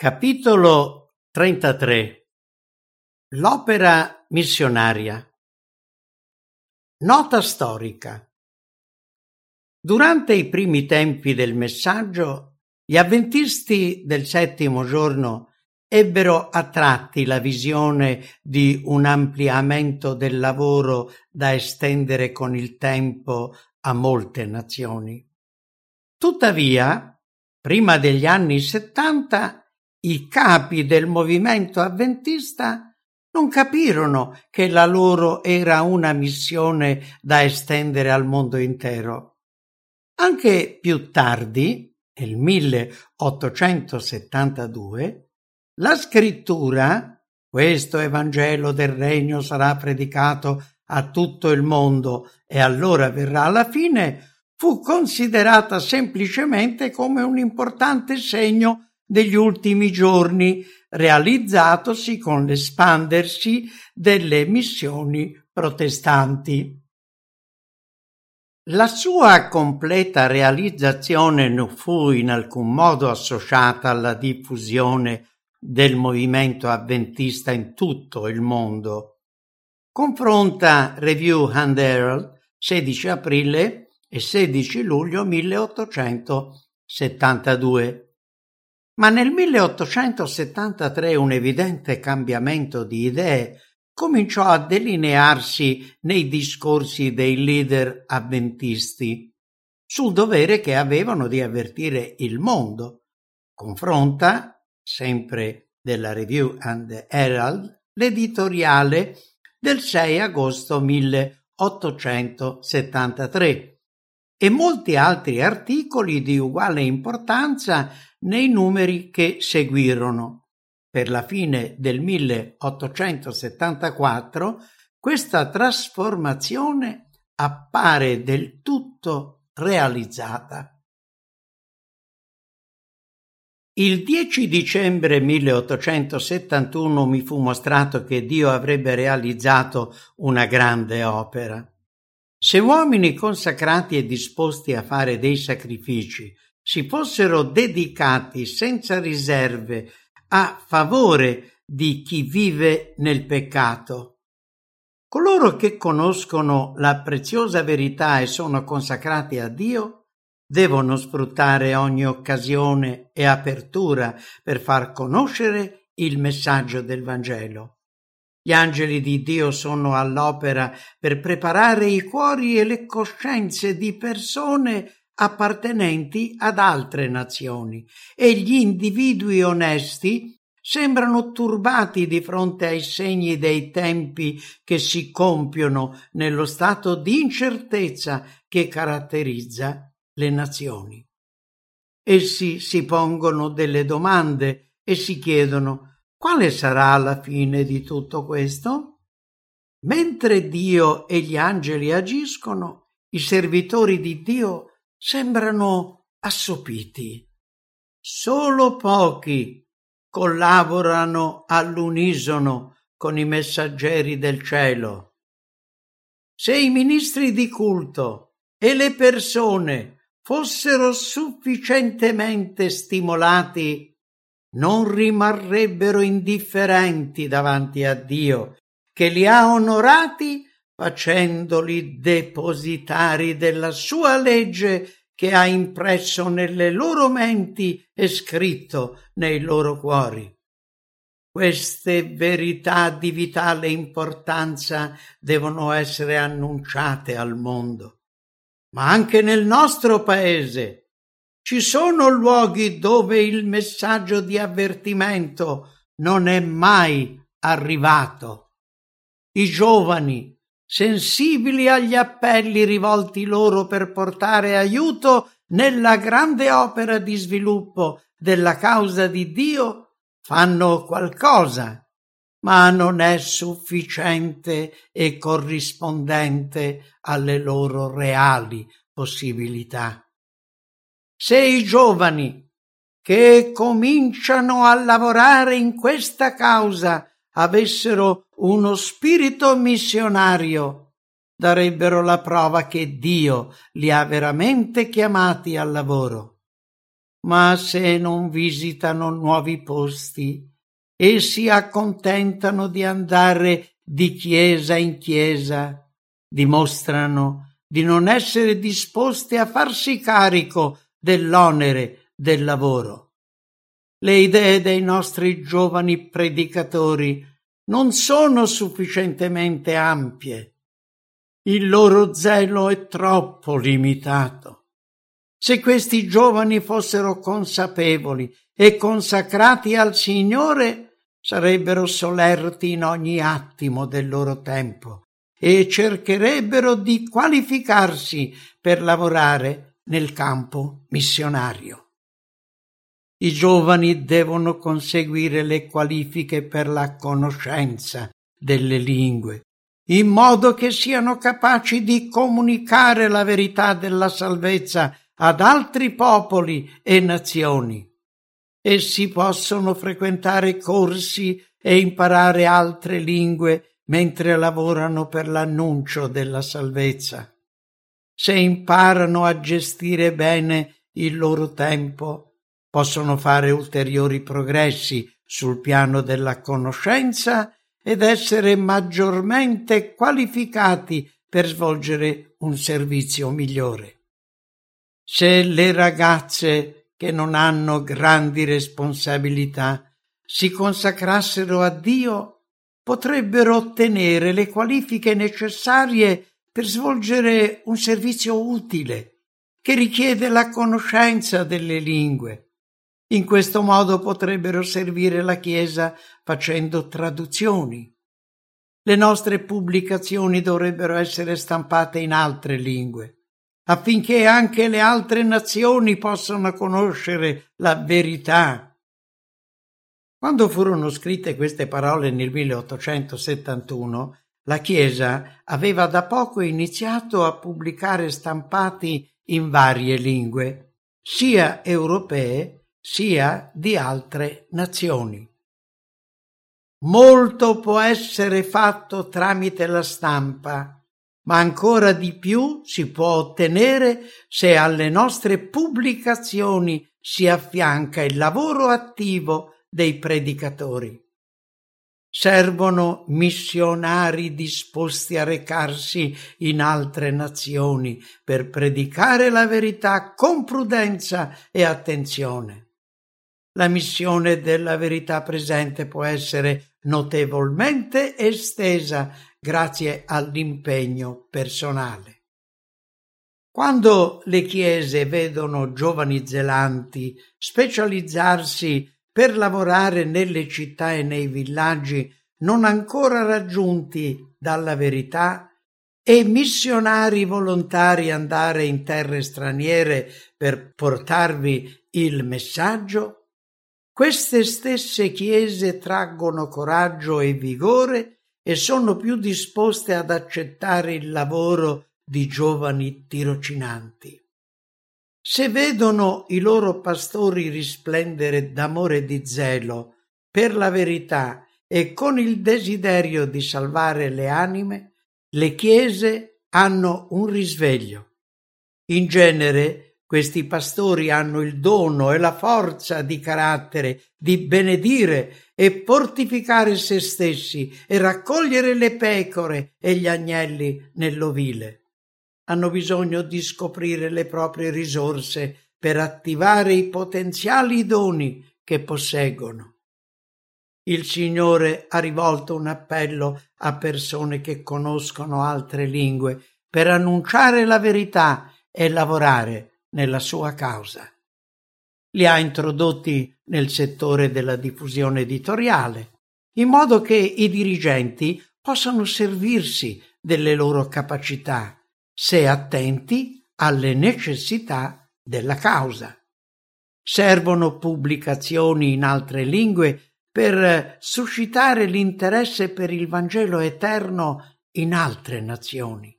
Capitolo 33 L'opera missionaria. Nota storica. Durante i primi tempi del messaggio, gli avventisti del settimo giorno ebbero a tratti la visione di un ampliamento del lavoro da estendere con il tempo a molte nazioni. Tuttavia, prima degli anni settanta, i capi del movimento avventista non capirono che la loro era una missione da estendere al mondo intero. Anche più tardi, nel 1872, la scrittura questo Evangelo del Regno sarà predicato a tutto il mondo e allora verrà la fine, fu considerata semplicemente come un importante segno degli ultimi giorni, realizzatosi con l'espandersi delle missioni protestanti. La sua completa realizzazione non fu in alcun modo associata alla diffusione del movimento avventista in tutto il mondo. Confronta Review and Herald 16 aprile e 16 luglio 1872. Ma nel 1873 un evidente cambiamento di idee cominciò a delinearsi nei discorsi dei leader avventisti sul dovere che avevano di avvertire il mondo. Confronta, sempre della Review and Herald, l'editoriale del 6 agosto 1873 e molti altri articoli di uguale importanza nei numeri che seguirono. Per la fine del 1874 questa trasformazione appare del tutto realizzata. Il 10 dicembre 1871 mi fu mostrato che Dio avrebbe realizzato una grande opera. Se uomini consacrati e disposti a fare dei sacrifici si fossero dedicati senza riserve a favore di chi vive nel peccato. Coloro che conoscono la preziosa verità e sono consacrati a Dio devono sfruttare ogni occasione e apertura per far conoscere il messaggio del Vangelo. Gli angeli di Dio sono all'opera per preparare i cuori e le coscienze di persone appartenenti ad altre nazioni e gli individui onesti sembrano turbati di fronte ai segni dei tempi che si compiono nello stato di incertezza che caratterizza le nazioni. Essi si pongono delle domande e si chiedono quale sarà la fine di tutto questo? Mentre Dio e gli angeli agiscono, i servitori di Dio sembrano assopiti. Solo pochi collaborano all'unisono con i messaggeri del cielo. Se i ministri di culto e le persone fossero sufficientemente stimolati, non rimarrebbero indifferenti davanti a Dio, che li ha onorati facendoli depositari della sua legge che ha impresso nelle loro menti e scritto nei loro cuori. Queste verità di vitale importanza devono essere annunciate al mondo. Ma anche nel nostro paese ci sono luoghi dove il messaggio di avvertimento non è mai arrivato. I giovani sensibili agli appelli rivolti loro per portare aiuto nella grande opera di sviluppo della causa di Dio, fanno qualcosa, ma non è sufficiente e corrispondente alle loro reali possibilità. Se i giovani che cominciano a lavorare in questa causa avessero uno spirito missionario, darebbero la prova che Dio li ha veramente chiamati al lavoro. ma se non visitano nuovi posti e si accontentano di andare di chiesa in chiesa, dimostrano di non essere disposti a farsi carico dell'onere del lavoro. Le idee dei nostri giovani predicatori non sono sufficientemente ampie. Il loro zelo è troppo limitato. Se questi giovani fossero consapevoli e consacrati al Signore, sarebbero solerti in ogni attimo del loro tempo e cercherebbero di qualificarsi per lavorare nel campo missionario. I giovani devono conseguire le qualifiche per la conoscenza delle lingue, in modo che siano capaci di comunicare la verità della salvezza ad altri popoli e nazioni. Essi possono frequentare corsi e imparare altre lingue mentre lavorano per l'annuncio della salvezza. Se imparano a gestire bene il loro tempo, possono fare ulteriori progressi sul piano della conoscenza ed essere maggiormente qualificati per svolgere un servizio migliore. Se le ragazze che non hanno grandi responsabilità si consacrassero a Dio, potrebbero ottenere le qualifiche necessarie per svolgere un servizio utile che richiede la conoscenza delle lingue in questo modo potrebbero servire la Chiesa facendo traduzioni. Le nostre pubblicazioni dovrebbero essere stampate in altre lingue, affinché anche le altre nazioni possano conoscere la verità. Quando furono scritte queste parole nel 1871, la Chiesa aveva da poco iniziato a pubblicare stampati in varie lingue, sia europee sia di altre nazioni. Molto può essere fatto tramite la stampa, ma ancora di più si può ottenere se alle nostre pubblicazioni si affianca il lavoro attivo dei predicatori. Servono missionari disposti a recarsi in altre nazioni per predicare la verità con prudenza e attenzione la missione della verità presente può essere notevolmente estesa grazie all'impegno personale. Quando le chiese vedono giovani zelanti specializzarsi per lavorare nelle città e nei villaggi non ancora raggiunti dalla verità e missionari volontari andare in terre straniere per portarvi il messaggio, queste stesse chiese traggono coraggio e vigore e sono più disposte ad accettare il lavoro di giovani tirocinanti. Se vedono i loro pastori risplendere d'amore e di zelo per la verità e con il desiderio di salvare le anime, le chiese hanno un risveglio. In genere questi pastori hanno il dono e la forza di carattere di benedire e fortificare se stessi e raccogliere le pecore e gli agnelli nell'ovile. Hanno bisogno di scoprire le proprie risorse per attivare i potenziali doni che posseggono. Il Signore ha rivolto un appello a persone che conoscono altre lingue per annunciare la verità e lavorare nella sua causa. Li ha introdotti nel settore della diffusione editoriale, in modo che i dirigenti possano servirsi delle loro capacità, se attenti alle necessità della causa. Servono pubblicazioni in altre lingue per suscitare l'interesse per il Vangelo eterno in altre nazioni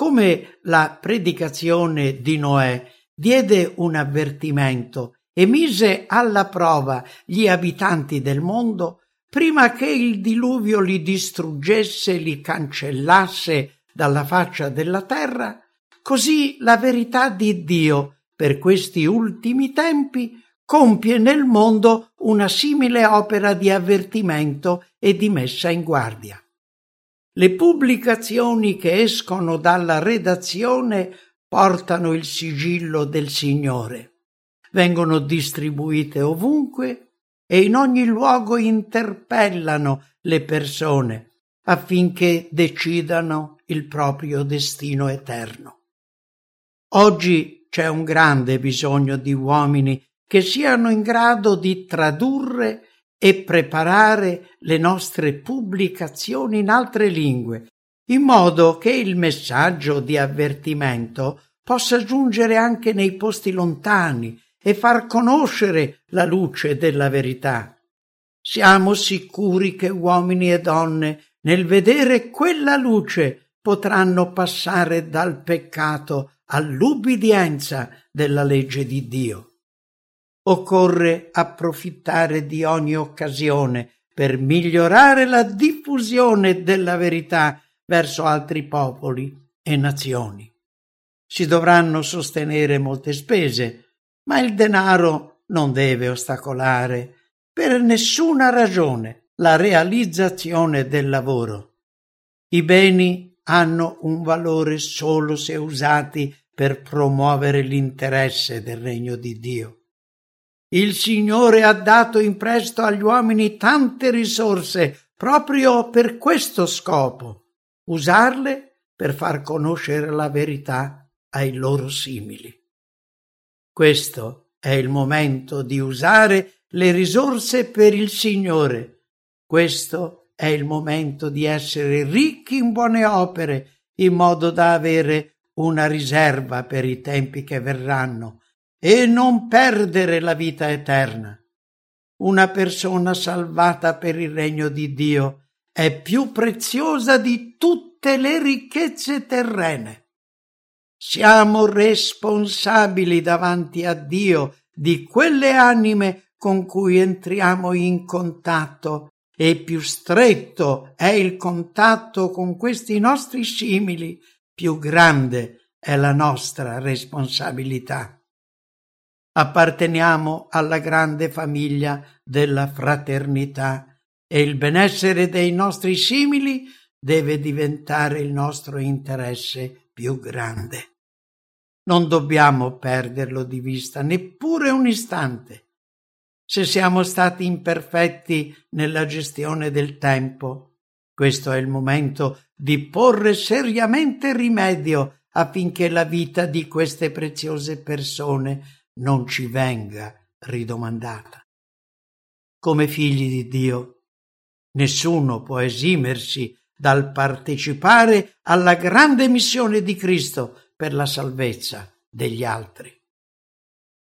come la predicazione di Noè diede un avvertimento e mise alla prova gli abitanti del mondo prima che il diluvio li distruggesse, li cancellasse dalla faccia della terra, così la verità di Dio per questi ultimi tempi, compie nel mondo una simile opera di avvertimento e di messa in guardia. Le pubblicazioni che escono dalla redazione portano il sigillo del Signore, vengono distribuite ovunque e in ogni luogo interpellano le persone affinché decidano il proprio destino eterno. Oggi c'è un grande bisogno di uomini che siano in grado di tradurre e preparare le nostre pubblicazioni in altre lingue, in modo che il messaggio di avvertimento possa giungere anche nei posti lontani e far conoscere la luce della verità. Siamo sicuri che uomini e donne, nel vedere quella luce, potranno passare dal peccato all'ubbidienza della legge di Dio. Occorre approfittare di ogni occasione per migliorare la diffusione della verità verso altri popoli e nazioni. Si dovranno sostenere molte spese, ma il denaro non deve ostacolare per nessuna ragione la realizzazione del lavoro. I beni hanno un valore solo se usati per promuovere l'interesse del regno di Dio. Il Signore ha dato in prestito agli uomini tante risorse proprio per questo scopo, usarle per far conoscere la verità ai loro simili. Questo è il momento di usare le risorse per il Signore. Questo è il momento di essere ricchi in buone opere, in modo da avere una riserva per i tempi che verranno e non perdere la vita eterna. Una persona salvata per il regno di Dio è più preziosa di tutte le ricchezze terrene. Siamo responsabili davanti a Dio di quelle anime con cui entriamo in contatto e più stretto è il contatto con questi nostri simili, più grande è la nostra responsabilità apparteniamo alla grande famiglia della fraternità e il benessere dei nostri simili deve diventare il nostro interesse più grande. Non dobbiamo perderlo di vista neppure un istante. Se siamo stati imperfetti nella gestione del tempo, questo è il momento di porre seriamente rimedio affinché la vita di queste preziose persone non ci venga ridomandata. Come figli di Dio, nessuno può esimersi dal partecipare alla grande missione di Cristo per la salvezza degli altri.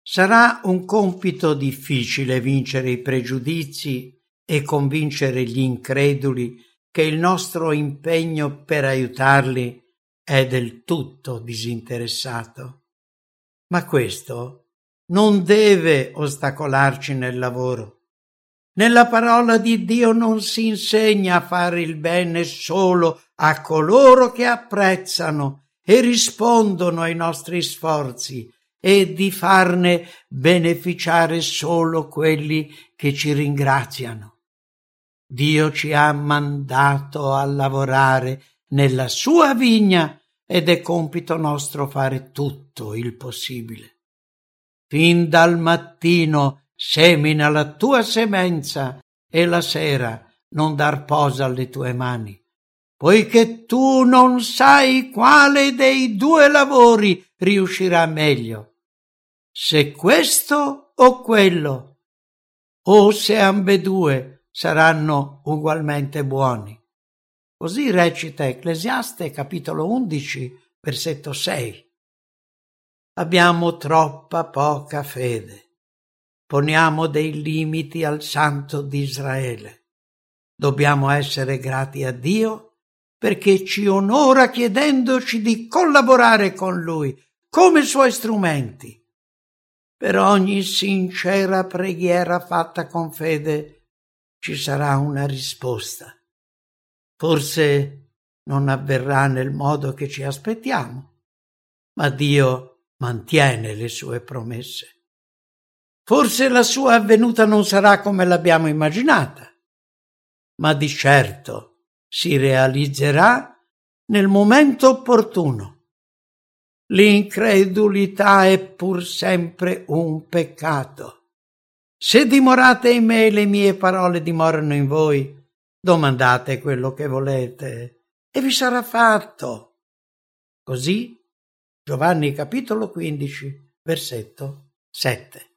Sarà un compito difficile vincere i pregiudizi e convincere gli increduli che il nostro impegno per aiutarli è del tutto disinteressato. Ma questo non deve ostacolarci nel lavoro. Nella parola di Dio non si insegna a fare il bene solo a coloro che apprezzano e rispondono ai nostri sforzi e di farne beneficiare solo quelli che ci ringraziano. Dio ci ha mandato a lavorare nella sua vigna ed è compito nostro fare tutto il possibile fin dal mattino semina la tua semenza e la sera non dar posa alle tue mani, poiché tu non sai quale dei due lavori riuscirà meglio, se questo o quello, o se ambedue saranno ugualmente buoni. Così recita Ecclesiaste capitolo 11, versetto 6. Abbiamo troppa poca fede. Poniamo dei limiti al Santo di Israele. Dobbiamo essere grati a Dio perché ci onora chiedendoci di collaborare con Lui come suoi strumenti. Per ogni sincera preghiera fatta con fede ci sarà una risposta. Forse non avverrà nel modo che ci aspettiamo, ma Dio mantiene le sue promesse. Forse la sua avvenuta non sarà come l'abbiamo immaginata, ma di certo si realizzerà nel momento opportuno. L'incredulità è pur sempre un peccato. Se dimorate in me le mie parole dimorano in voi, domandate quello che volete e vi sarà fatto. Così Giovanni capitolo 15, versetto 7.